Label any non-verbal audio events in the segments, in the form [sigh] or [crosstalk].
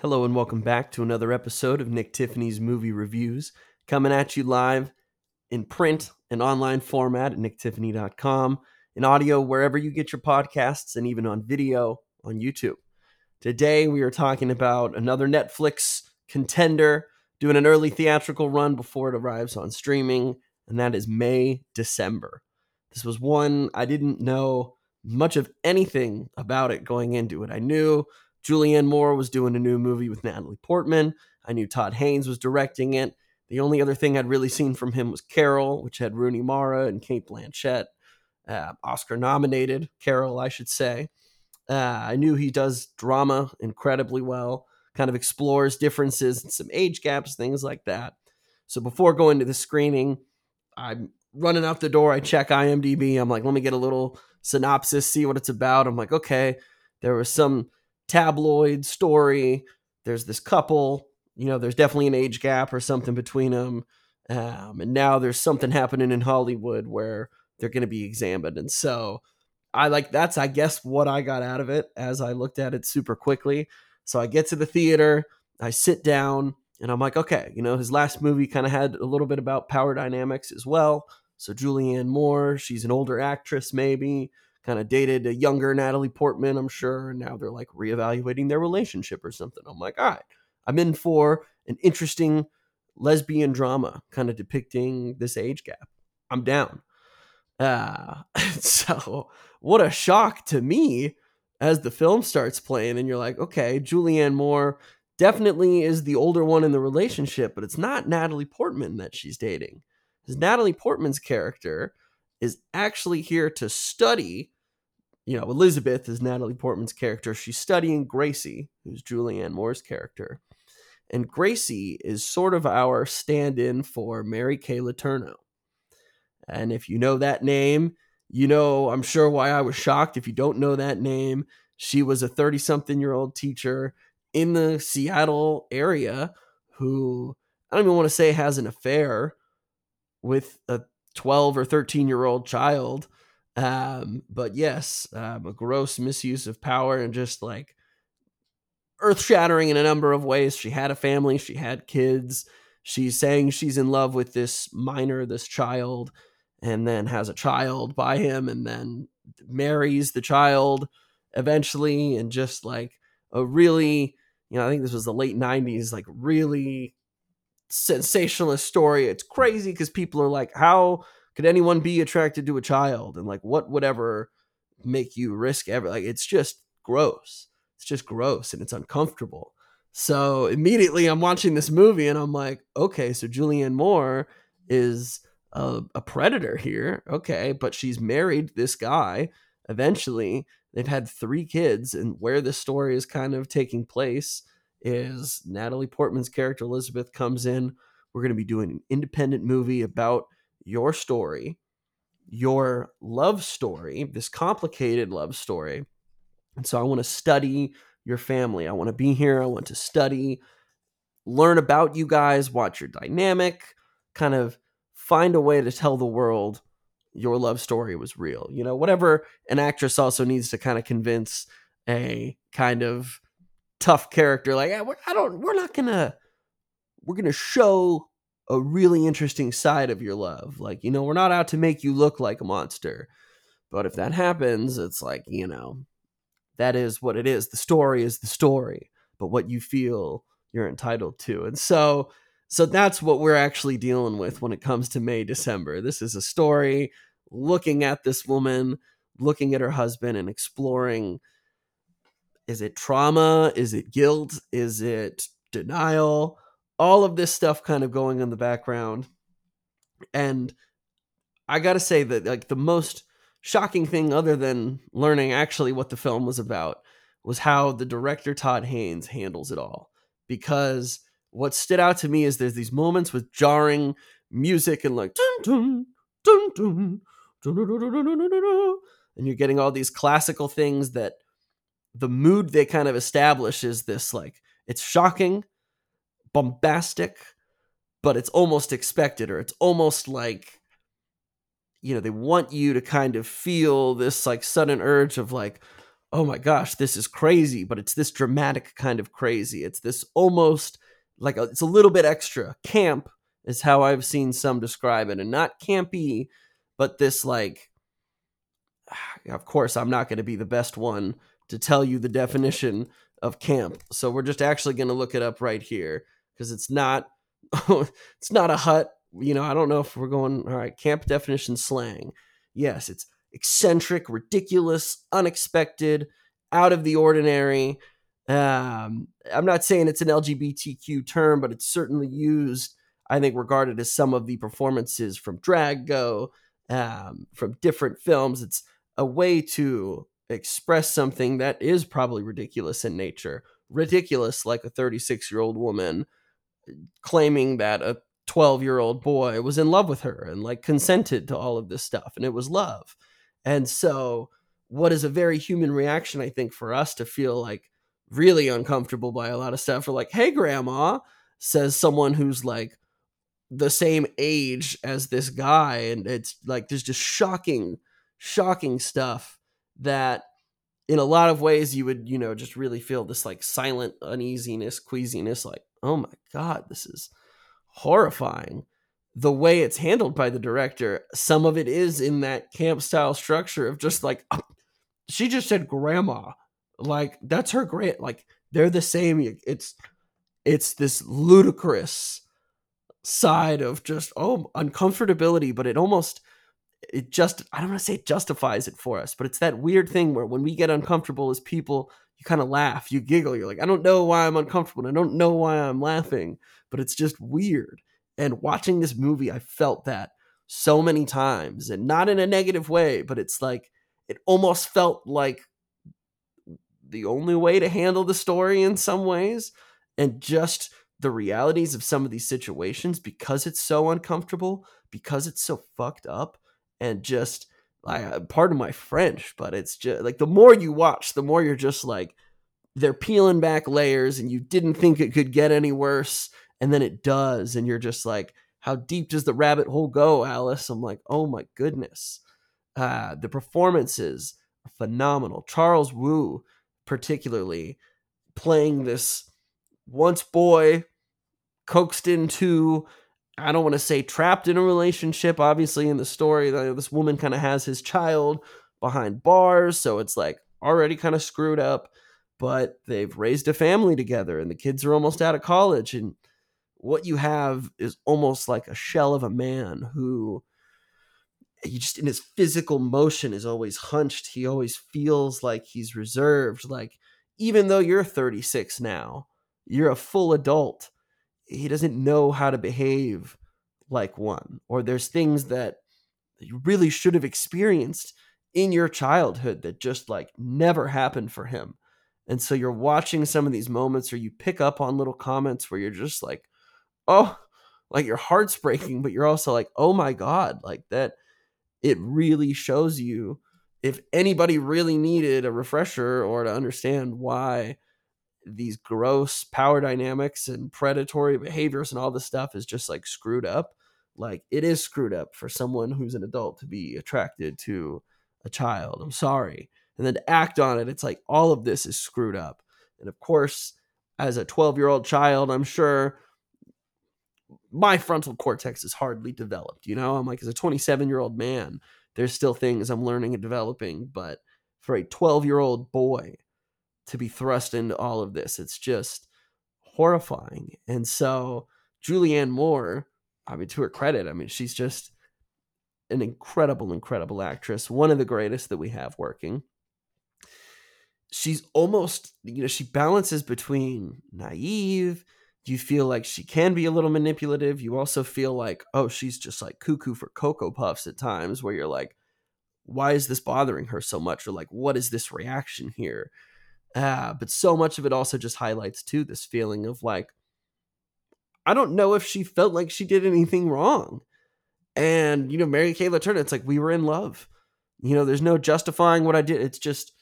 Hello and welcome back to another episode of Nick Tiffany's Movie Reviews, coming at you live in print and online format at nicktiffany.com, in audio wherever you get your podcasts, and even on video on YouTube. Today we are talking about another Netflix contender doing an early theatrical run before it arrives on streaming, and that is May December. This was one I didn't know much of anything about it going into it. I knew Julianne Moore was doing a new movie with Natalie Portman. I knew Todd Haynes was directing it. The only other thing I'd really seen from him was Carol, which had Rooney Mara and Cate Blanchett, uh, Oscar nominated Carol, I should say. Uh, I knew he does drama incredibly well, kind of explores differences and some age gaps, things like that. So before going to the screening, I'm running out the door. I check IMDb. I'm like, let me get a little synopsis, see what it's about. I'm like, okay, there was some tabloid story. There's this couple, you know, there's definitely an age gap or something between them. Um, and now there's something happening in Hollywood where they're going to be examined. And so I like that's, I guess, what I got out of it as I looked at it super quickly. So I get to the theater, I sit down, and I'm like, okay, you know, his last movie kind of had a little bit about power dynamics as well. So Julianne Moore, she's an older actress, maybe kind of dated a younger Natalie Portman, I'm sure. And now they're like reevaluating their relationship or something. I'm like, all right, I'm in for an interesting lesbian drama kind of depicting this age gap. I'm down. Uh, [laughs] so, what a shock to me as the film starts playing, and you're like, okay, Julianne Moore definitely is the older one in the relationship, but it's not Natalie Portman that she's dating. Natalie Portman's character is actually here to study. You know, Elizabeth is Natalie Portman's character. She's studying Gracie, who's Julianne Moore's character. And Gracie is sort of our stand in for Mary Kay Letourneau. And if you know that name, you know, I'm sure why I was shocked. If you don't know that name, she was a 30 something year old teacher in the Seattle area who I don't even want to say has an affair with a 12 or 13 year old child. Um, but yes, um, a gross misuse of power and just like earth shattering in a number of ways. She had a family, she had kids. She's saying she's in love with this minor, this child, and then has a child by him and then marries the child eventually. And just like a really, you know, I think this was the late 90s, like really sensationalist story. It's crazy because people are like, how could anyone be attracted to a child? And like, what would ever make you risk ever? Like, it's just gross. It's just gross and it's uncomfortable. So immediately I'm watching this movie and I'm like, okay, so Julianne Moore is a, a predator here. Okay, but she's married this guy. Eventually, they've had three kids, and where this story is kind of taking place is Natalie Portman's character Elizabeth comes in. We're going to be doing an independent movie about your story, your love story, this complicated love story. And so I want to study your family. I want to be here. I want to study, learn about you guys, watch your dynamic, kind of find a way to tell the world your love story was real. You know, whatever an actress also needs to kind of convince a kind of tough character like yeah, I don't we're not gonna we're gonna show a really interesting side of your love like you know we're not out to make you look like a monster but if that happens it's like you know that is what it is the story is the story but what you feel you're entitled to and so so that's what we're actually dealing with when it comes to May December this is a story looking at this woman looking at her husband and exploring is it trauma? Is it guilt? Is it denial? All of this stuff kind of going in the background. And I got to say that like the most shocking thing other than learning actually what the film was about was how the director Todd Haynes handles it all. Because what stood out to me is there's these moments with jarring music and like dun dun dun and you're getting all these classical things that the mood they kind of establish is this like it's shocking, bombastic, but it's almost expected or it's almost like you know they want you to kind of feel this like sudden urge of like oh my gosh, this is crazy, but it's this dramatic kind of crazy. It's this almost like a, it's a little bit extra. Camp is how I've seen some describe it, and not campy, but this like. [sighs] Of course, I'm not going to be the best one to tell you the definition of camp, so we're just actually going to look it up right here because it's not [laughs] it's not a hut. You know, I don't know if we're going all right. Camp definition slang. Yes, it's eccentric, ridiculous, unexpected, out of the ordinary. Um, I'm not saying it's an LGBTQ term, but it's certainly used, I think, regarded as some of the performances from Drag Go, um, from different films. It's a way to express something that is probably ridiculous in nature. Ridiculous, like a 36 year old woman claiming that a 12 year old boy was in love with her and like consented to all of this stuff and it was love. And so, what is a very human reaction, I think, for us to feel like really uncomfortable by a lot of stuff, or like, hey, grandma, says someone who's like the same age as this guy. And it's like, there's just shocking, shocking stuff that in a lot of ways you would, you know, just really feel this like silent uneasiness, queasiness, like, oh my God, this is horrifying the way it's handled by the director, some of it is in that camp style structure of just like [laughs] she just said grandma. Like that's her great like they're the same. It's it's this ludicrous side of just oh uncomfortability, but it almost it just I don't want to say it justifies it for us, but it's that weird thing where when we get uncomfortable as people, you kind of laugh, you giggle, you're like, I don't know why I'm uncomfortable, and I don't know why I'm laughing, but it's just weird. And watching this movie, I felt that so many times and not in a negative way, but it's like it almost felt like the only way to handle the story in some ways. And just the realities of some of these situations because it's so uncomfortable, because it's so fucked up, and just like pardon my French, but it's just like the more you watch, the more you're just like they're peeling back layers and you didn't think it could get any worse and then it does and you're just like how deep does the rabbit hole go alice? I'm like oh my goodness. Uh, the performances are phenomenal. Charles wu particularly playing this once boy coaxed into i don't want to say trapped in a relationship obviously in the story this woman kind of has his child behind bars so it's like already kind of screwed up but they've raised a family together and the kids are almost out of college and what you have is almost like a shell of a man who he just in his physical motion is always hunched he always feels like he's reserved like even though you're 36 now you're a full adult he doesn't know how to behave like one or there's things that you really should have experienced in your childhood that just like never happened for him and so you're watching some of these moments or you pick up on little comments where you're just like oh, like your heart's breaking, but you're also like, oh my God, like that. It really shows you if anybody really needed a refresher or to understand why these gross power dynamics and predatory behaviors and all this stuff is just like screwed up. Like it is screwed up for someone who's an adult to be attracted to a child. I'm sorry. And then to act on it, it's like all of this is screwed up. And of course, as a 12 year old child, I'm sure my frontal cortex is hardly developed. You know, I'm like, as a 27 year old man, there's still things I'm learning and developing. But for a 12 year old boy to be thrust into all of this, it's just horrifying. And so, Julianne Moore, I mean, to her credit, I mean, she's just an incredible, incredible actress, one of the greatest that we have working. She's almost, you know, she balances between naive you feel like she can be a little manipulative. You also feel like, oh, she's just like cuckoo for Cocoa Puffs at times, where you're like, why is this bothering her so much? Or like, what is this reaction here? Uh, but so much of it also just highlights too this feeling of like, I don't know if she felt like she did anything wrong. And, you know, Mary Kay Letourneau, it's like we were in love. You know, there's no justifying what I did. It's just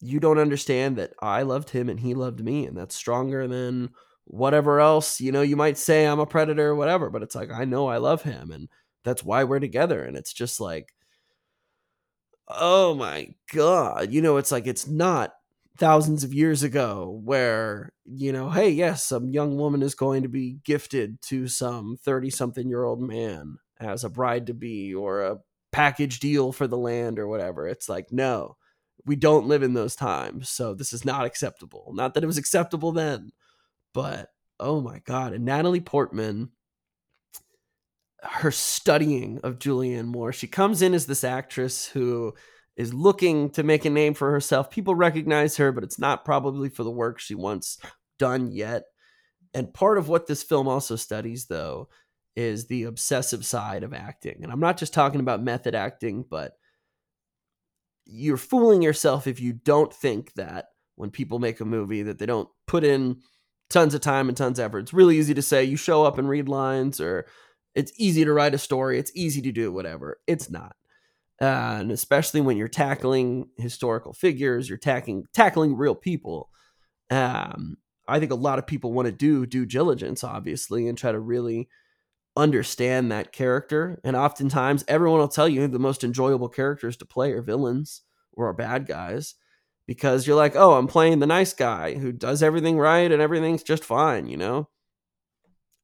you don't understand that I loved him and he loved me, and that's stronger than whatever else, you know, you might say I'm a predator or whatever, but it's like I know I love him and that's why we're together and it's just like oh my god, you know, it's like it's not thousands of years ago where you know hey yes some young woman is going to be gifted to some 30 something year old man as a bride to be or a package deal for the land or whatever. It's like no we don't live in those times so this is not acceptable. Not that it was acceptable then but oh my god and natalie portman her studying of julianne moore she comes in as this actress who is looking to make a name for herself. People recognize her, but it's not probably for the work she wants done yet. And part of what this film also studies, though, is the obsessive side of acting. And I'm not just talking about method acting, but you're fooling yourself if you don't think that when people make a movie that they don't put in tons of time and tons of effort. It's really easy to say you show up and read lines or it's easy to write a story, it's easy to do whatever. It's not uh, and especially when you're tackling historical figures, you're tackling tackling real people. Um, I think a lot of people want to do due diligence, obviously, and try to really understand that character. And oftentimes, everyone will tell you the most enjoyable characters to play are villains or are bad guys because you're like, oh, I'm playing the nice guy who does everything right and everything's just fine, you know?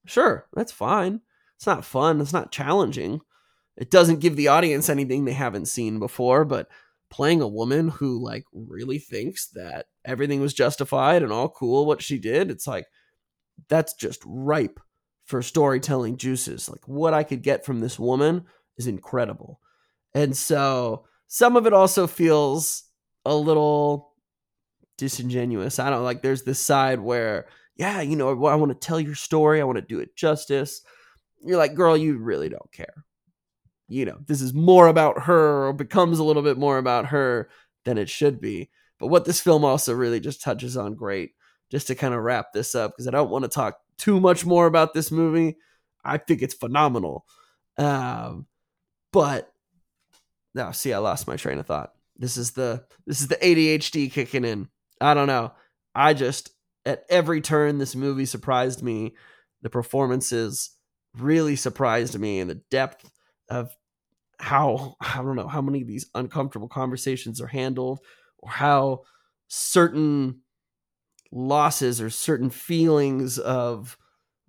Sure, that's fine. It's not fun. It's not challenging it doesn't give the audience anything they haven't seen before, but playing a woman who like really thinks that everything was justified and all cool what she did, it's like that's just ripe for storytelling juices. Like what I could get from this woman is incredible. And so some of it also feels a little disingenuous. I don't like there's this side where yeah, you know, I want to tell your story, I want to do it justice. You're like, girl, you really don't care you know, this is more about her or becomes a little bit more about her than it should be. But what this film also really just touches on great, just to kind of wrap this up, because I don't want to talk too much more about this movie. I think it's phenomenal. Um, but now, see, I lost my train of thought. This is the this is the ADHD kicking in. I don't know. I just at every turn this movie surprised me. The performances really surprised me and the depth of how [laughs] I don't know how many of these uncomfortable conversations are handled or how certain losses or certain feelings of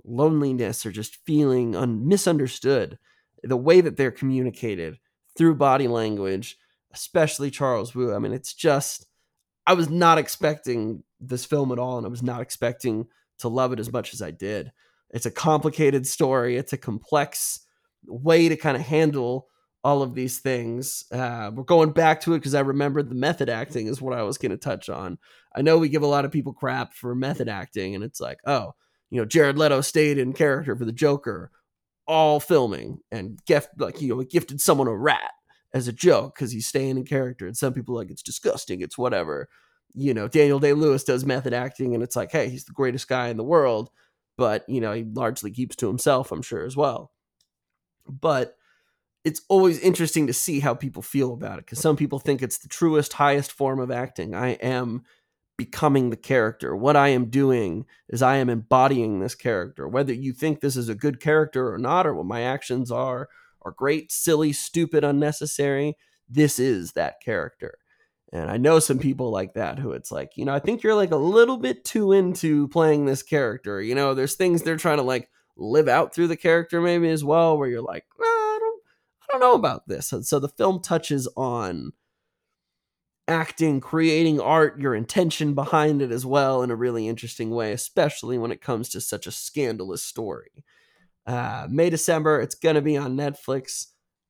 loneliness or just feeling un- misunderstood the way that they're communicated through body language especially Charles Wu. I mean it's just I was not expecting this film at all and I was not expecting to love it as much as I did. It's a complicated story. It's a complex way to kind of handle all of these things. Uh, we're going back to it because I remembered the method acting is what I was going to touch on. I know we give a lot of people crap for method acting, and it's like, oh, you know, Jared Leto stayed in character for the Joker, all filming, and gift like you know, gifted someone a rat as a joke because he's staying in character, and some people like it's disgusting, it's whatever. You know, Daniel Day Lewis does method acting, and it's like, hey, he's the greatest guy in the world, but you know, he largely keeps to himself, I'm sure as well. But it's always interesting to see how people feel about it because some people think it's the truest, highest form of acting. I am becoming the character. What I am doing is I am embodying this character. Whether you think this is a good character or not, or what my actions are, are great, silly, stupid, unnecessary, this is that character. And I know some people like that who it's like, you know, I think you're like a little bit too into playing this character. You know, there's things they're trying to like live out through the character maybe as well, where you're like, I don't know about this. And so the film touches on acting, creating art, your intention behind it as well in a really interesting way, especially when it comes to such a scandalous story. Uh, May, December, it's going to be on Netflix.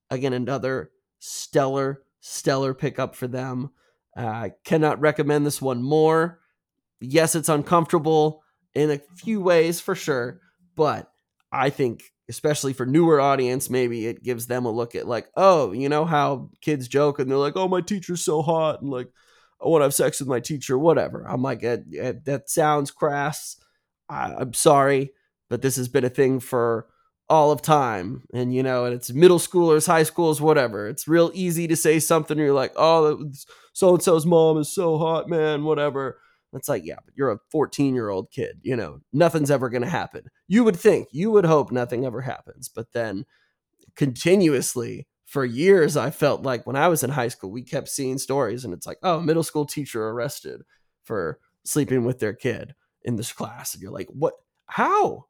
Again, another stellar, stellar pickup for them. I uh, cannot recommend this one more. Yes, it's uncomfortable in a few ways for sure, but I think especially for newer audience, maybe it gives them a look at like, oh, you know how kids joke and they're like, oh, my teacher's so hot and like, oh, I want to have sex with my teacher, whatever. I'm like, that sounds crass. I, I'm sorry, but this has been a thing for all of time. And, you know, and it's middle schoolers, high schools, whatever. It's real easy to say something. You're like, oh, so and so's mom is so hot, man, whatever. It's like, yeah, but you're a 14 year old kid. You know, nothing's ever going to happen. You would think, you would hope nothing ever happens, but then continuously for years I felt like when I was in high school, we kept seeing stories and it's like, oh, middle school teacher arrested for sleeping with their kid in this class. And you're like, what? How?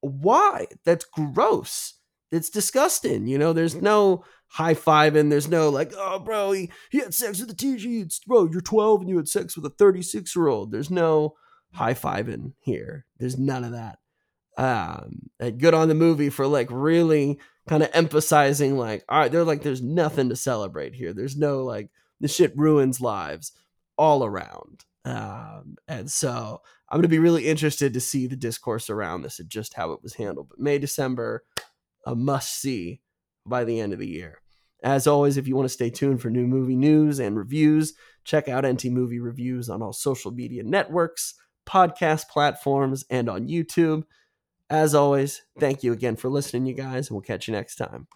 Why? That's gross. It's disgusting. You know, there's no high fiving. There's no like, oh, bro, he, he had sex with a teacher. Bro, you're 12 and you had sex with a 36 year old. There's no high fiving here. There's none of that. Um, good on the movie for like really kind of emphasizing like, all right, they're like, there's nothing to celebrate here. There's no like, this shit ruins lives all around. Um, and so I'm going to be really interested to see the discourse around this and just how it was handled. But May, December, a must see by the end of the year. As always, if you want to stay tuned for new movie news and reviews, check out NT Movie Reviews on all social media networks, podcast platforms, and on YouTube. As always, thank you again for listening, you guys, and we'll catch you next time.